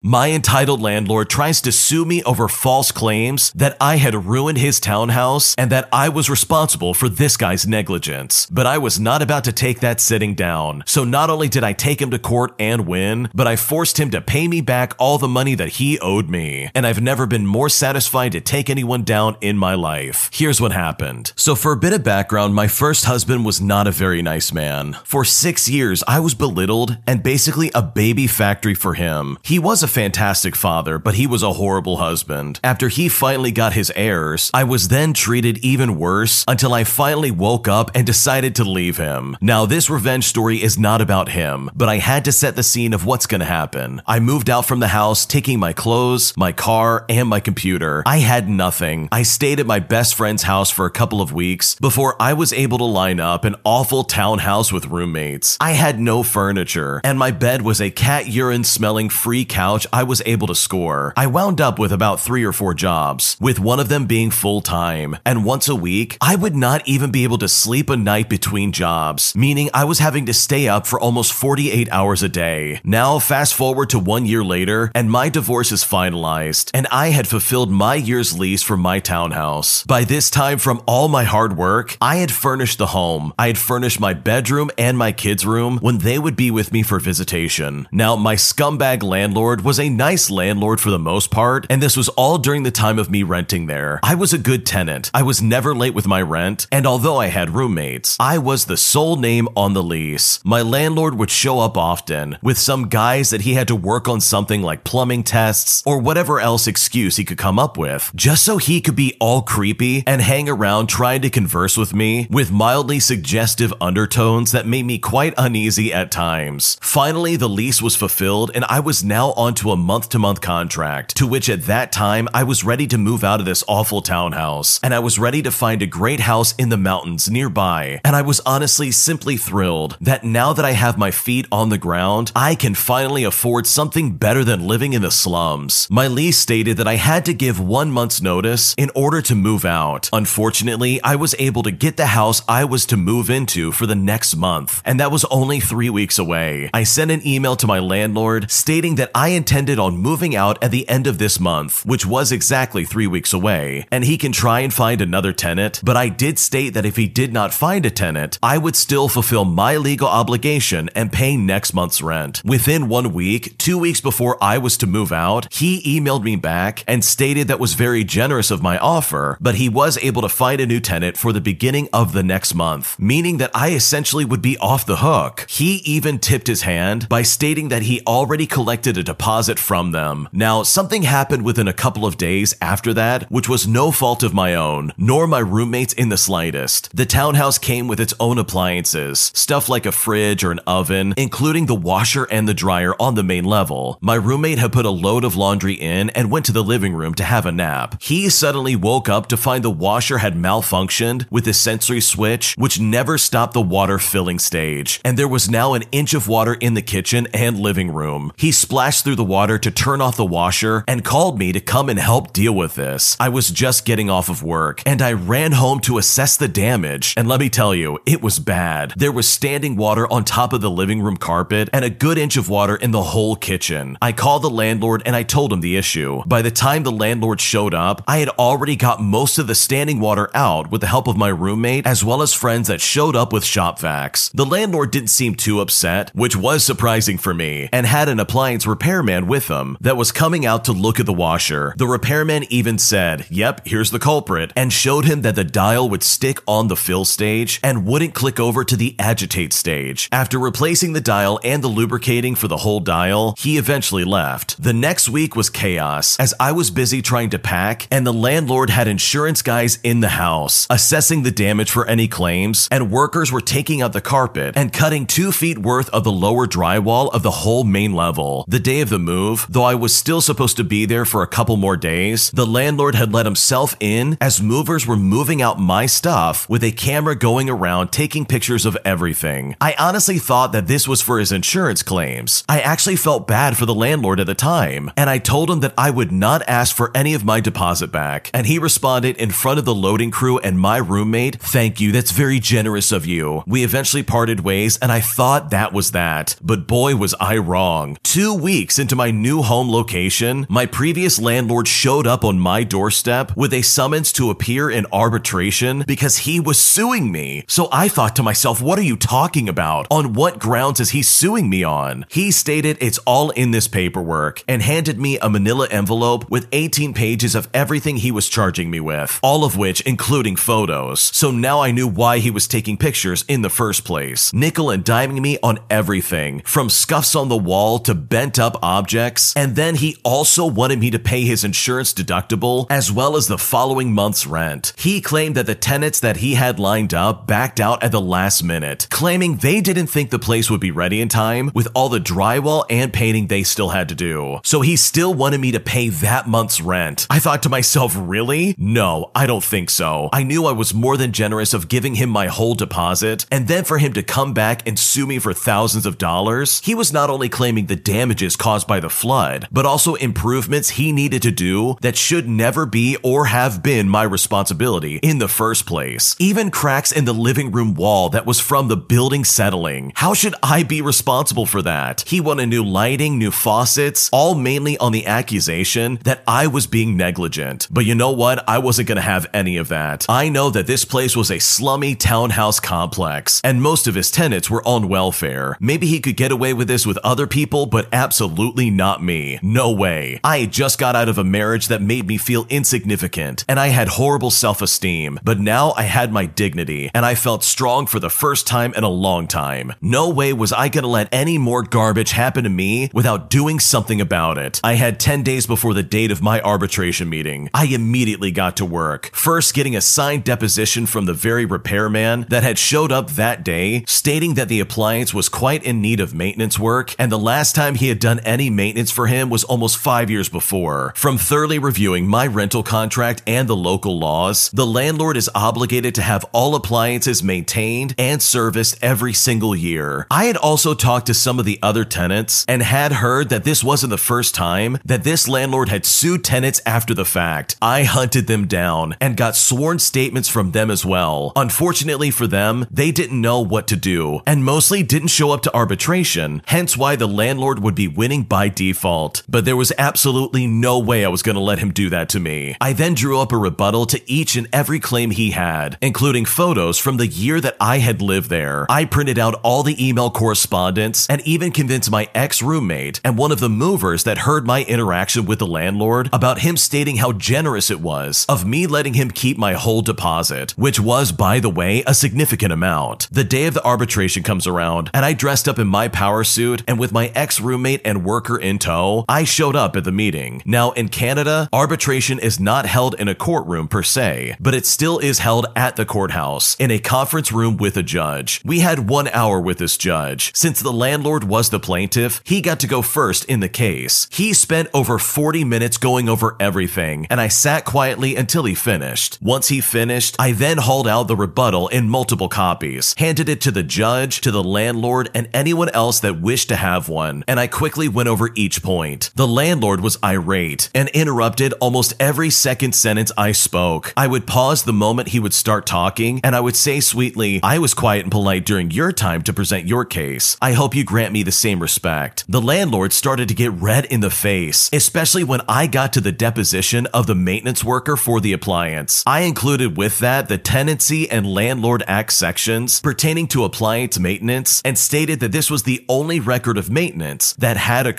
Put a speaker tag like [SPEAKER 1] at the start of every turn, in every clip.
[SPEAKER 1] My entitled landlord tries to sue me over false claims that I had ruined his townhouse and that I was responsible for this guy's negligence. But I was not about to take that sitting down. So not only did I take him to court and win, but I forced him to pay me back all the money that he owed me. And I've never been more satisfied to take anyone down in my life. Here's what happened. So for a bit of background, my first husband was not a very nice man. For six years, I was belittled and basically a baby factory for him. He was a fantastic father, but he was a horrible husband. After he finally got his heirs, I was then treated even worse until I finally woke up and decided to leave him. Now, this revenge story is not about him, but I had to set the scene of what's gonna happen. I moved out from the house, taking my clothes, my car, and my computer. I had nothing. I stayed at my best friend's house for a couple of weeks before I was able to line up an awful townhouse with roommates. I had no furniture, and my bed was a cat urine smelling free couch I was able to score. I wound up with about three or four jobs, with one of them being full time. And once a week, I would not even be able to sleep a night between jobs, meaning I was having to stay up for almost 48 hours a day. Now, fast forward to one year later, and my divorce is finalized, and I had fulfilled my year's lease for my townhouse. By this time, from all my hard work, I had furnished the home. I had furnished my bedroom and my kids' room when they would be with me for visitation. Now, my scumbag landlord was a nice landlord for the most part, and this was all during the time of me renting there. I was a good tenant. I was never late with my rent, and although I had roommates, I was the sole name on the lease. My landlord would show up often with some guys that he had to work on something like plumbing tests or whatever else excuse he could come up with, just so he could be all creepy and hang around trying to converse with me with mildly suggestive undertones that made me quite uneasy at times. Finally, the lease was fulfilled, and I was now onto a month to month contract, to which at that time I was ready to move out of this awful townhouse, and I was ready to find a great house in the mountains nearby. And I was honestly simply thrilled that now that I have my feet on the ground, I can finally afford something better than living in the slums. My lease stated that I had to give one month's notice in order to move out. Unfortunately, I was able to get the house I was to move into for the next month, and that was only three weeks away. I sent an email to my landlord stating that I intended on moving out at the end of this month, which was exactly three weeks away, and he can try and find another tenant, but I did state that if he did not find a tenant, I would still fulfill my legal obligation and pay next month's rent. Within one week, two weeks before I was to move out, he emailed me back and stated that was very generous of my offer, but he was able to find a new tenant for the beginning of the next month, meaning that I essentially would be off the hook. He even tipped his hand by stating that he already collected a deposit from them. Now, something happened within a couple of days after that, which was no fault of my own, nor my roommates in the slightest. The townhouse came with its own appliances, stuff like a fridge or an oven, including the washer and the dryer on the main level. My roommate had put a load of laundry in and went to the living room to have a nap. He suddenly woke up to find the washer had malfunctioned with the sensory switch, which never stopped the water filling stage, and there was now an inch of water in the kitchen and living room. He splashed through the water to turn off the washer and called me to come and help deal with this. I was just getting off of work, and I ran home to assess the damage, and let me tell you, it was bad. There was standing water on top of the living room carpet and a good inch of water in the whole kitchen. I called the landlord and I told him the issue. By the time the landlord showed up, I had already got most of the standing water out with the help of my roommate as well as friends that showed up with shop vacs. The landlord didn't seem too upset, which was surprising for me, and had an appliance repairman with him that was coming out to look at the washer. The repairman even said, Yep, here's the culprit, and showed him that the dial would stick on the fill stage and wouldn't click over to the agitate stage. After replacing the dial and the lubricating for the whole dial, he eventually left. The next week was chaos as I was busy trying to pack, and the landlord had insurance guys in the house assessing the damage for any claims, and workers were taking out the carpet and cutting two feet worth of the lower drywall of the whole main level. The day of the move, though I was still supposed to be there for a couple more days, the landlord had let himself in as movers were moving out my stuff with a camera going around taking pictures of everything. I honestly thought that this was for his insurance claims. I actually felt bad for the landlord at the time, and I told him that I would not ask for any of my deposit back. And he responded in front of the loading crew and my roommate, Thank you, that's very generous of you. We eventually parted ways, and I thought that was that. But boy, was I wrong. Two weeks into to my new home location, my previous landlord showed up on my doorstep with a summons to appear in arbitration because he was suing me. So I thought to myself, what are you talking about? On what grounds is he suing me on? He stated it's all in this paperwork and handed me a manila envelope with 18 pages of everything he was charging me with, all of which including photos. So now I knew why he was taking pictures in the first place. Nickel and diming me on everything, from scuffs on the wall to bent up objects. And then he also wanted me to pay his insurance deductible as well as the following month's rent. He claimed that the tenants that he had lined up backed out at the last minute, claiming they didn't think the place would be ready in time with all the drywall and painting they still had to do. So he still wanted me to pay that month's rent. I thought to myself, really? No, I don't think so. I knew I was more than generous of giving him my whole deposit, and then for him to come back and sue me for thousands of dollars, he was not only claiming the damages caused by the flood, but also improvements he needed to do that should never be or have been my responsibility in the first place. Even cracks in the living room wall that was from the building settling. How should I be responsible for that? He wanted new lighting, new faucets, all mainly on the accusation that I was being negligent. But you know what? I wasn't gonna have any of that. I know that this place was a slummy townhouse complex, and most of his tenants were on welfare. Maybe he could get away with this with other people, but absolutely not me. No way. I just got out of a marriage that made me feel insignificant, and I had horrible self esteem, but now I had my dignity, and I felt strong for the first time in a long time. No way was I gonna let any more garbage happen to me without doing something about it. I had 10 days before the date of my arbitration meeting. I immediately got to work, first getting a signed deposition from the very repairman that had showed up that day, stating that the appliance was quite in need of maintenance work, and the last time he had done any maintenance for him was almost five years before. From thoroughly reviewing my rental contract and the local laws, the landlord is obligated to have all appliances maintained and serviced every single year. I had also talked to some of the other tenants and had heard that this wasn't the first time that this landlord had sued tenants after the fact. I hunted them down and got sworn statements from them as well. Unfortunately for them, they didn't know what to do and mostly didn't show up to arbitration, hence why the landlord would be winning by default. But there was absolutely no way I was going to let him do that to me. I then drew up a rebuttal to each and every claim he had, including photos from the year that I had lived there. I printed out all the email correspondence and even convinced my ex roommate and one of the movers that heard my interaction with the landlord about him stating how generous it was of me letting him keep my whole deposit, which was, by the way, a significant amount. The day of the arbitration comes around, and I dressed up in my power suit and with my ex roommate and worker in tow, I showed up at the meeting. Now, in Canada, arbitration is not held in a courtroom per se, but it still is held at the courthouse in a conference room with a judge. We had one hour with this judge. Since the landlord was the plaintiff, he got to go first in the case. He spent over 40 minutes going over everything, and I sat quietly until he finished. Once he finished, I then hauled out the rebuttal in multiple copies, handed it to the judge, to the landlord, and anyone else that wished to have one, and I quickly went over each point. The landlord was irate and interrupted almost every second sentence I spoke. I would pause the moment he would start talking, and I would say sweetly, I was quiet and polite during your time to present your case. I hope you grant me the same respect. The landlord started to get red in the face, especially when I got to the deposition of the maintenance worker for the appliance. I included with that the Tenancy and Landlord Act sections pertaining to appliance maintenance and stated that this was the only record of maintenance that had occurred.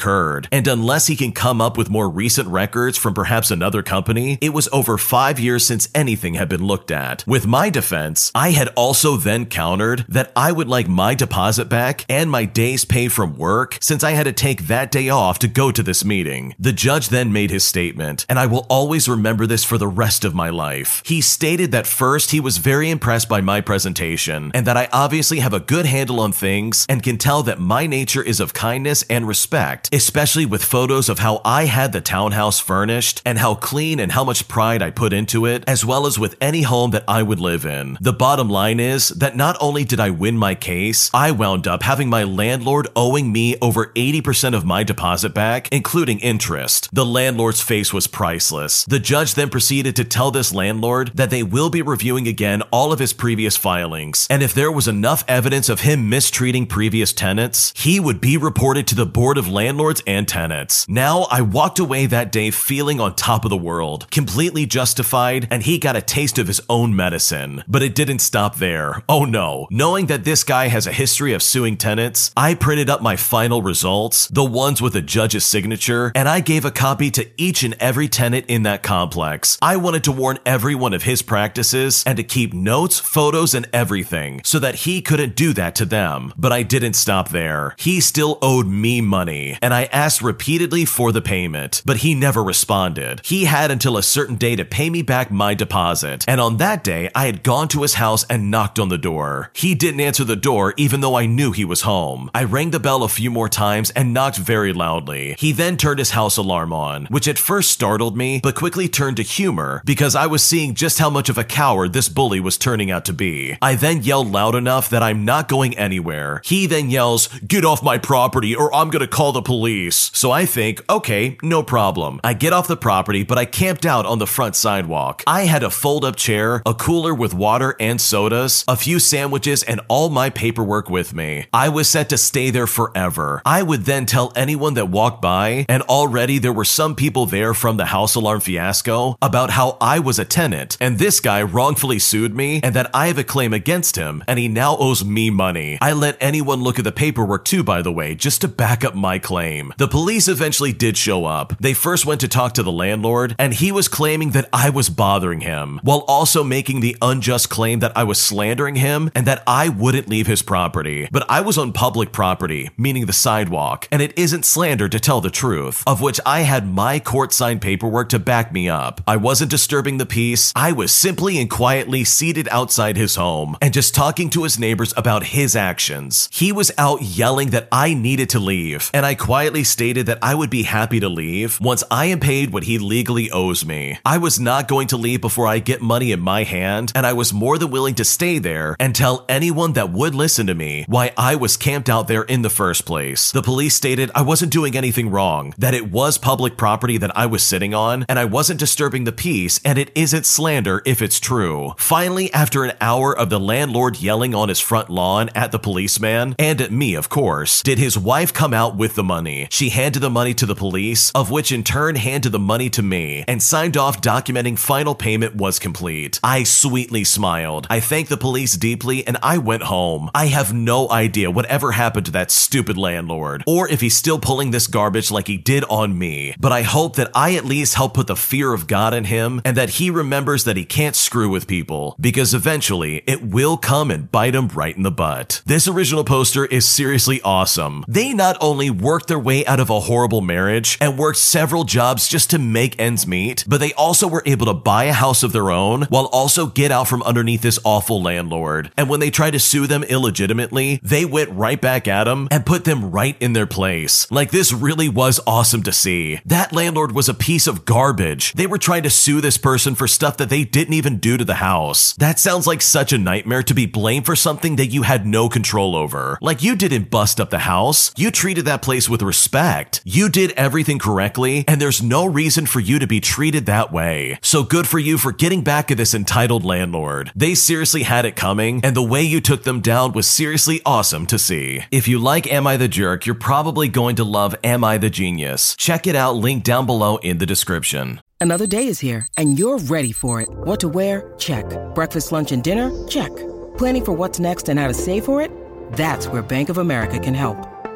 [SPEAKER 1] And unless he can come up with more recent records from perhaps another company, it was over five years since anything had been looked at. With my defense, I had also then countered that I would like my deposit back and my day's pay from work since I had to take that day off to go to this meeting. The judge then made his statement, and I will always remember this for the rest of my life. He stated that first he was very impressed by my presentation and that I obviously have a good handle on things and can tell that my nature is of kindness and respect, especially with photos of how I had the townhouse furnished and how clean and how much pride I put into it, as well as with any home that I would live in. The bottom line is that not only did I win my case, I wound up having my landlord owing me over 80% of my deposit back, including interest. The landlord's face was priceless. The judge then proceeded to tell this landlord that they will be reviewing again all of his previous filings, and if there was enough evidence of him mistreating previous tenants, he would be reported to the Board of Landlords landlords and tenants. Now, I walked away that day feeling on top of the world, completely justified, and he got a taste of his own medicine. But it didn't stop there. Oh no. Knowing that this guy has a history of suing tenants, I printed up my final results, the ones with a judge's signature, and I gave a copy to each and every tenant in that complex. I wanted to warn everyone of his practices and to keep notes, photos, and everything so that he couldn't do that to them. But I didn't stop there. He still owed me money, and I asked repeatedly for the payment, but he never responded. He had until a certain day to pay me back my deposit, and on that day, I had gone to his house and knocked on the door. He didn't answer the door even though I knew he was home. I rang the bell a few more times and knocked very loudly. He then turned his house alarm on, which at first startled me, but quickly turned to humor because I was seeing just how much of a coward this bully was turning out to be. I then yelled loud enough that I'm not going anywhere. He then yells, Get off my property or I'm gonna call the police. So I think, okay, no problem. I get off the property, but I camped out on the front sidewalk. I had a fold up chair, a cooler with water and sodas, a few sandwiches, and all my paperwork with me. I was set to stay there forever. I would then tell anyone that walked by, and already there were some people there from the house alarm fiasco, about how I was a tenant, and this guy wrongfully sued me, and that I have a claim against him, and he now owes me money. I let anyone look at the paperwork too, by the way, just to back up my claim. The police eventually did show up. They first went to talk to the landlord, and he was claiming that I was bothering him, while also making the unjust claim that I was slandering him and that I wouldn't leave his property. But I was on public property, meaning the sidewalk, and it isn't slander to tell the truth, of which I had my court signed paperwork to back me up. I wasn't disturbing the peace, I was simply and quietly seated outside his home and just talking to his neighbors about his actions. He was out yelling that I needed to leave, and I quietly stated that I would be happy to leave once I am paid what he legally owes me. I was not going to leave before I get money in my hand, and I was more than willing to stay there and tell anyone that would listen to me why I was camped out there in the first place. The police stated I wasn't doing anything wrong, that it was public property that I was sitting on, and I wasn't disturbing the peace, and it isn't slander if it's true. Finally, after an hour of the landlord yelling on his front lawn at the policeman, and at me, of course, did his wife come out with the money. She handed the money to the police, of which in turn handed the money to me, and signed off documenting final payment was complete. I sweetly smiled. I thanked the police deeply, and I went home. I have no idea whatever happened to that stupid landlord, or if he's still pulling this garbage like he did on me, but I hope that I at least help put the fear of God in him and that he remembers that he can't screw with people, because eventually it will come and bite him right in the butt. This original poster is seriously awesome. They not only worked their way out of a horrible marriage and worked several jobs just to make ends meet, but they also were able to buy a house of their own while also get out from underneath this awful landlord. And when they tried to sue them illegitimately, they went right back at them and put them right in their place. Like this really was awesome to see. That landlord was a piece of garbage. They were trying to sue this person for stuff that they didn't even do to the house. That sounds like such a nightmare to be blamed for something that you had no control over. Like you didn't bust up the house. You treated that place with respect. You did everything correctly, and there's no reason for you to be treated that way. So good for you for getting back at this entitled landlord. They seriously had it coming, and the way you took them down was seriously awesome to see. If you like Am I the Jerk, you're probably going to love Am I the Genius. Check it out, link down below in the description.
[SPEAKER 2] Another day is here, and you're ready for it. What to wear? Check. Breakfast, lunch, and dinner? Check. Planning for what's next and how to save for it? That's where Bank of America can help.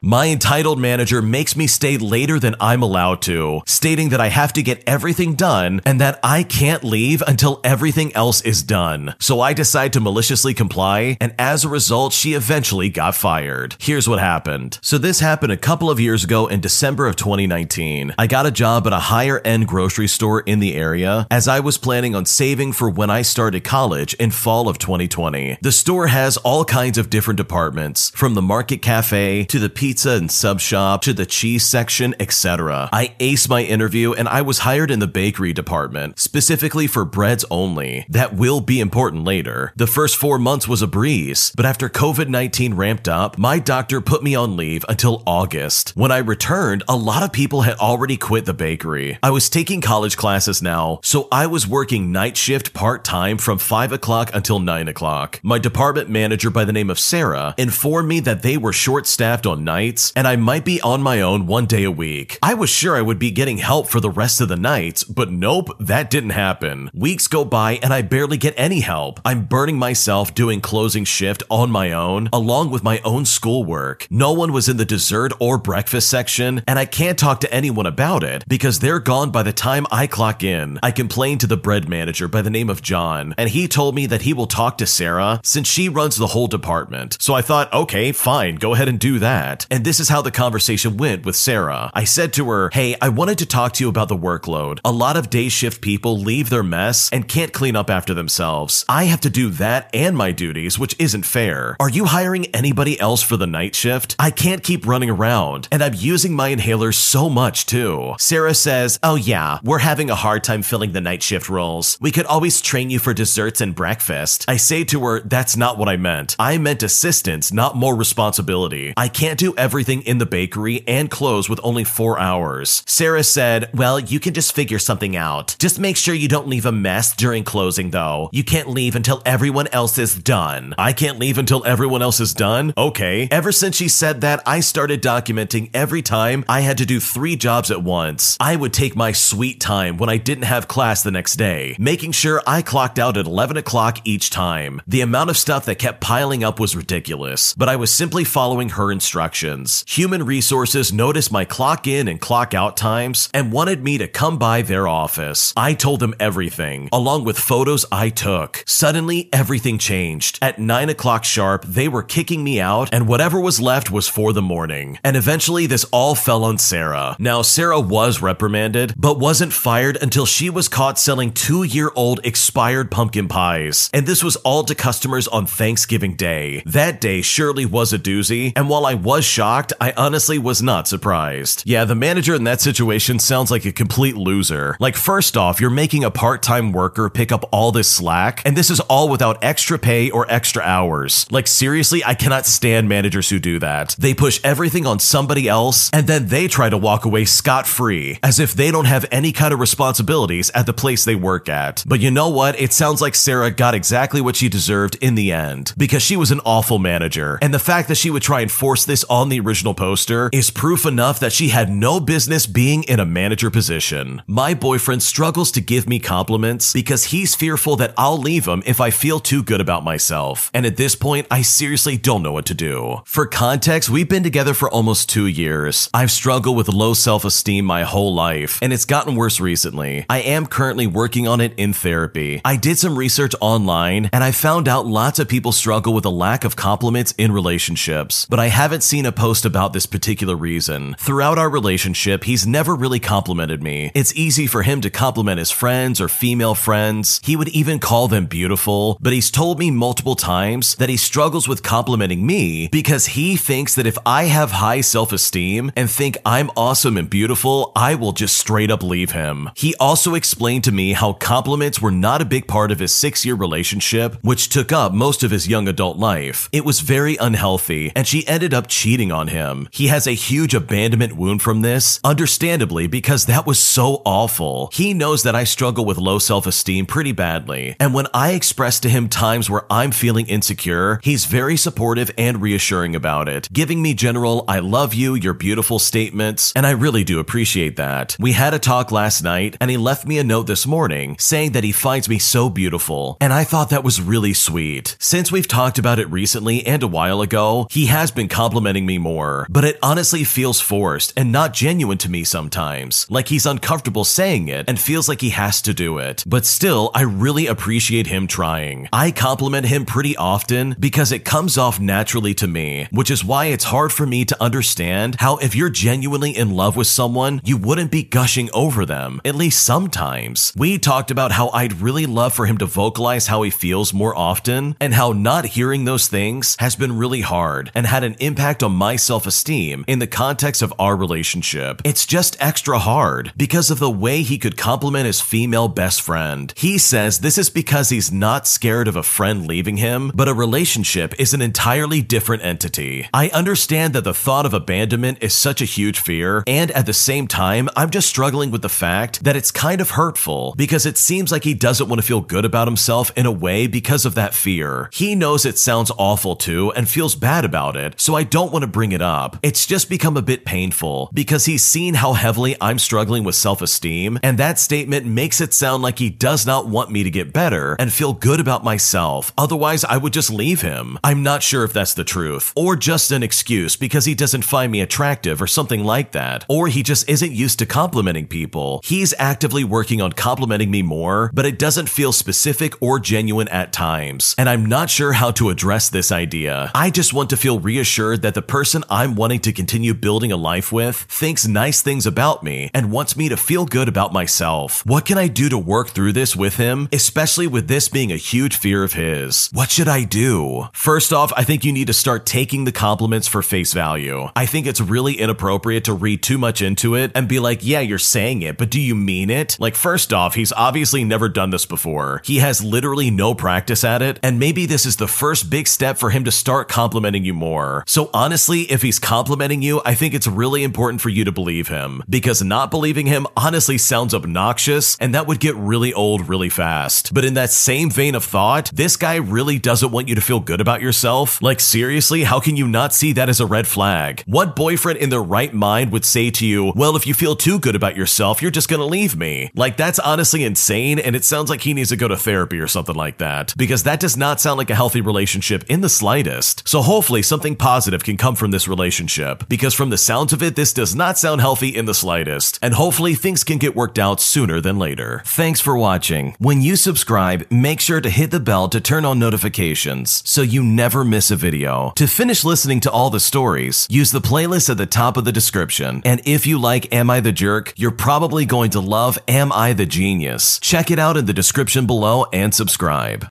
[SPEAKER 1] My entitled manager makes me stay later than I'm allowed to, stating that I have to get everything done and that I can't leave until everything else is done. So I decide to maliciously comply, and as a result, she eventually got fired. Here's what happened. So this happened a couple of years ago in December of 2019. I got a job at a higher end grocery store in the area as I was planning on saving for when I started college in fall of 2020. The store has all kinds of different departments, from the market cafe to the pizza and sub shop to the cheese section, etc. I aced my interview and I was hired in the bakery department, specifically for breads only. That will be important later. The first four months was a breeze, but after COVID 19 ramped up, my doctor put me on leave until August. When I returned, a lot of people had already quit the bakery. I was taking college classes now, so I was working night shift part time from 5 o'clock until 9 o'clock. My department manager by the name of Sarah informed me that they were short staffed on nights and I might be on my own one day a week. I was sure I would be getting help for the rest of the nights, but nope, that didn't happen. Weeks go by and I barely get any help. I'm burning myself doing closing shift on my own, along with my own schoolwork. No one was in the dessert or breakfast section, and I can't talk to anyone about it because they're gone by the time I clock in. I complained to the bread manager by the name of John, and he told me that he will talk to Sarah since she runs the whole department. So I thought, okay, fine, go ahead and do that. And this is how the conversation went with Sarah. I said to her, Hey, I wanted to talk to you about the workload. A lot of day shift people leave their mess and can't clean up after themselves. I have to do that and my duties, which isn't fair. Are you hiring anybody else for the night shift? I can't keep running around, and I'm using my inhaler so much too. Sarah says, Oh, yeah, we're having a hard time filling the night shift roles. We could always train you for desserts and breakfast. I say to her, That's not what I meant. I meant assistance, not more responsibility. I can't do everything in the bakery and close with only four hours. Sarah said, Well, you can just figure something out. Just make sure you don't leave a mess during closing, though. You can't leave until everyone else is done. I can't leave until everyone else is done? Okay. Ever since she said that, I started documenting every time I had to do three jobs at once. I would take my sweet time when I didn't have class the next day, making sure I clocked out at 11 o'clock each time. The amount of stuff that kept piling up was ridiculous, but I was simply following her instructions. Human Resources noticed my clock in and clock out times and wanted me to come by their office. I told them everything, along with photos I took. Suddenly, everything changed. At 9 o'clock sharp, they were kicking me out, and whatever was left was for the morning. And eventually, this all fell on Sarah. Now, Sarah was reprimanded, but wasn't fired until she was caught selling two year old expired pumpkin pies. And this was all to customers on Thanksgiving Day. That day surely was a doozy, and while I was shocked, I honestly was not surprised. Yeah, the manager in that situation sounds like a complete loser. Like, first off, you're making a part time worker pick up all this slack, and this is all without extra pay or extra hours. Like, seriously, I cannot stand managers who do that. They push everything on somebody else, and then they try to walk away scot free, as if they don't have any kind of responsibilities at the place they work at. But you know what? It sounds like Sarah got exactly what she deserved in the end, because she was an awful manager, and the fact that she would try and force this on the original poster is proof enough that she had no business being in a manager position. My boyfriend struggles to give me compliments because he's fearful that I'll leave him if I feel too good about myself. And at this point, I seriously don't know what to do. For context, we've been together for almost two years. I've struggled with low self esteem my whole life, and it's gotten worse recently. I am currently working on it in therapy. I did some research online, and I found out lots of people struggle with a lack of compliments in relationships, but I haven't seen a post about this particular reason. Throughout our relationship, he's never really complimented me. It's easy for him to compliment his friends or female friends. He would even call them beautiful, but he's told me multiple times that he struggles with complimenting me because he thinks that if I have high self esteem and think I'm awesome and beautiful, I will just straight up leave him. He also explained to me how compliments were not a big part of his six year relationship, which took up most of his young adult life. It was very unhealthy, and she ended up cheating on him. He has a huge abandonment wound from this, understandably, because that was so awful. He knows that I struggle with low self esteem pretty badly, and when I express to him times where I'm feeling insecure, he's very supportive and reassuring about it, giving me general, I love you, you're beautiful statements, and I really do appreciate that. We had a talk last night, and he left me a note this morning saying that he finds me so beautiful, and I thought that was really sweet. Since we've talked about it recently and a while ago, he has been complimenting me more. But it honestly feels forced and not genuine to me sometimes, like he's uncomfortable saying it and feels like he has to do it. But still, I really appreciate him trying. I compliment him pretty often because it comes off naturally to me, which is why it's hard for me to understand how if you're genuinely in love with someone, you wouldn't be gushing over them, at least sometimes. We talked about how I'd really love for him to vocalize how he feels more often, and how not hearing those things has been really hard and had an impact on my self esteem in the context of our relationship. It's just extra hard because of the way he could compliment his female best friend. He says this is because he's not scared of a friend leaving him, but a relationship is an entirely different entity. I understand that the thought of abandonment is such a huge fear, and at the same time, I'm just struggling with the fact that it's kind of hurtful because it seems like he doesn't want to feel good about himself in a way because of that fear. He knows it sounds awful too and feels bad about it, so I don't want to bring it up. It's just become a bit painful because he's seen how heavily I'm struggling with self esteem, and that statement makes it sound like he does not want me to get better and feel good about myself. Otherwise, I would just leave him. I'm not sure if that's the truth, or just an excuse because he doesn't find me attractive or something like that, or he just isn't used to complimenting people. He's actively working on complimenting me more, but it doesn't feel specific or genuine at times, and I'm not sure how to address this idea. I just want to feel reassured that the person I'm wanting to continue building a life with thinks nice things about me and wants me to feel good about myself. What can I do to work through this with him, especially with this being a huge fear of his? What should I do? First off, I think you need to start taking the compliments for face value. I think it's really inappropriate to read too much into it and be like, yeah, you're saying it, but do you mean it? Like, first off, he's obviously never done this before. He has literally no practice at it, and maybe this is the first big step for him to start complimenting you more. So honestly, if he's complimenting you, I think it's really important for you to believe him, because not believing him honestly sounds obnoxious, and that would get really old really fast. But in that same vein of thought, this guy really doesn't want you to feel good about yourself. Like, seriously, how can you not see that as a red flag? What boyfriend in their right mind would say to you, well, if you feel too good about yourself, you're just gonna leave me? Like, that's honestly insane, and it sounds like he needs to go to therapy or something like that, because that does not sound like a healthy relationship in the slightest. So hopefully something positive can come from this relationship, because from the sounds of it, this does not sound healthy in the slightest, and hopefully things can get worked out sooner than later. Thanks for watching. When you subscribe, make sure to hit the bell to turn on notifications so you never miss a video. To finish listening to all the stories, use the playlist at the top of the description. And if you like Am I the Jerk, you're probably going to love Am I the Genius. Check it out in the description below and subscribe.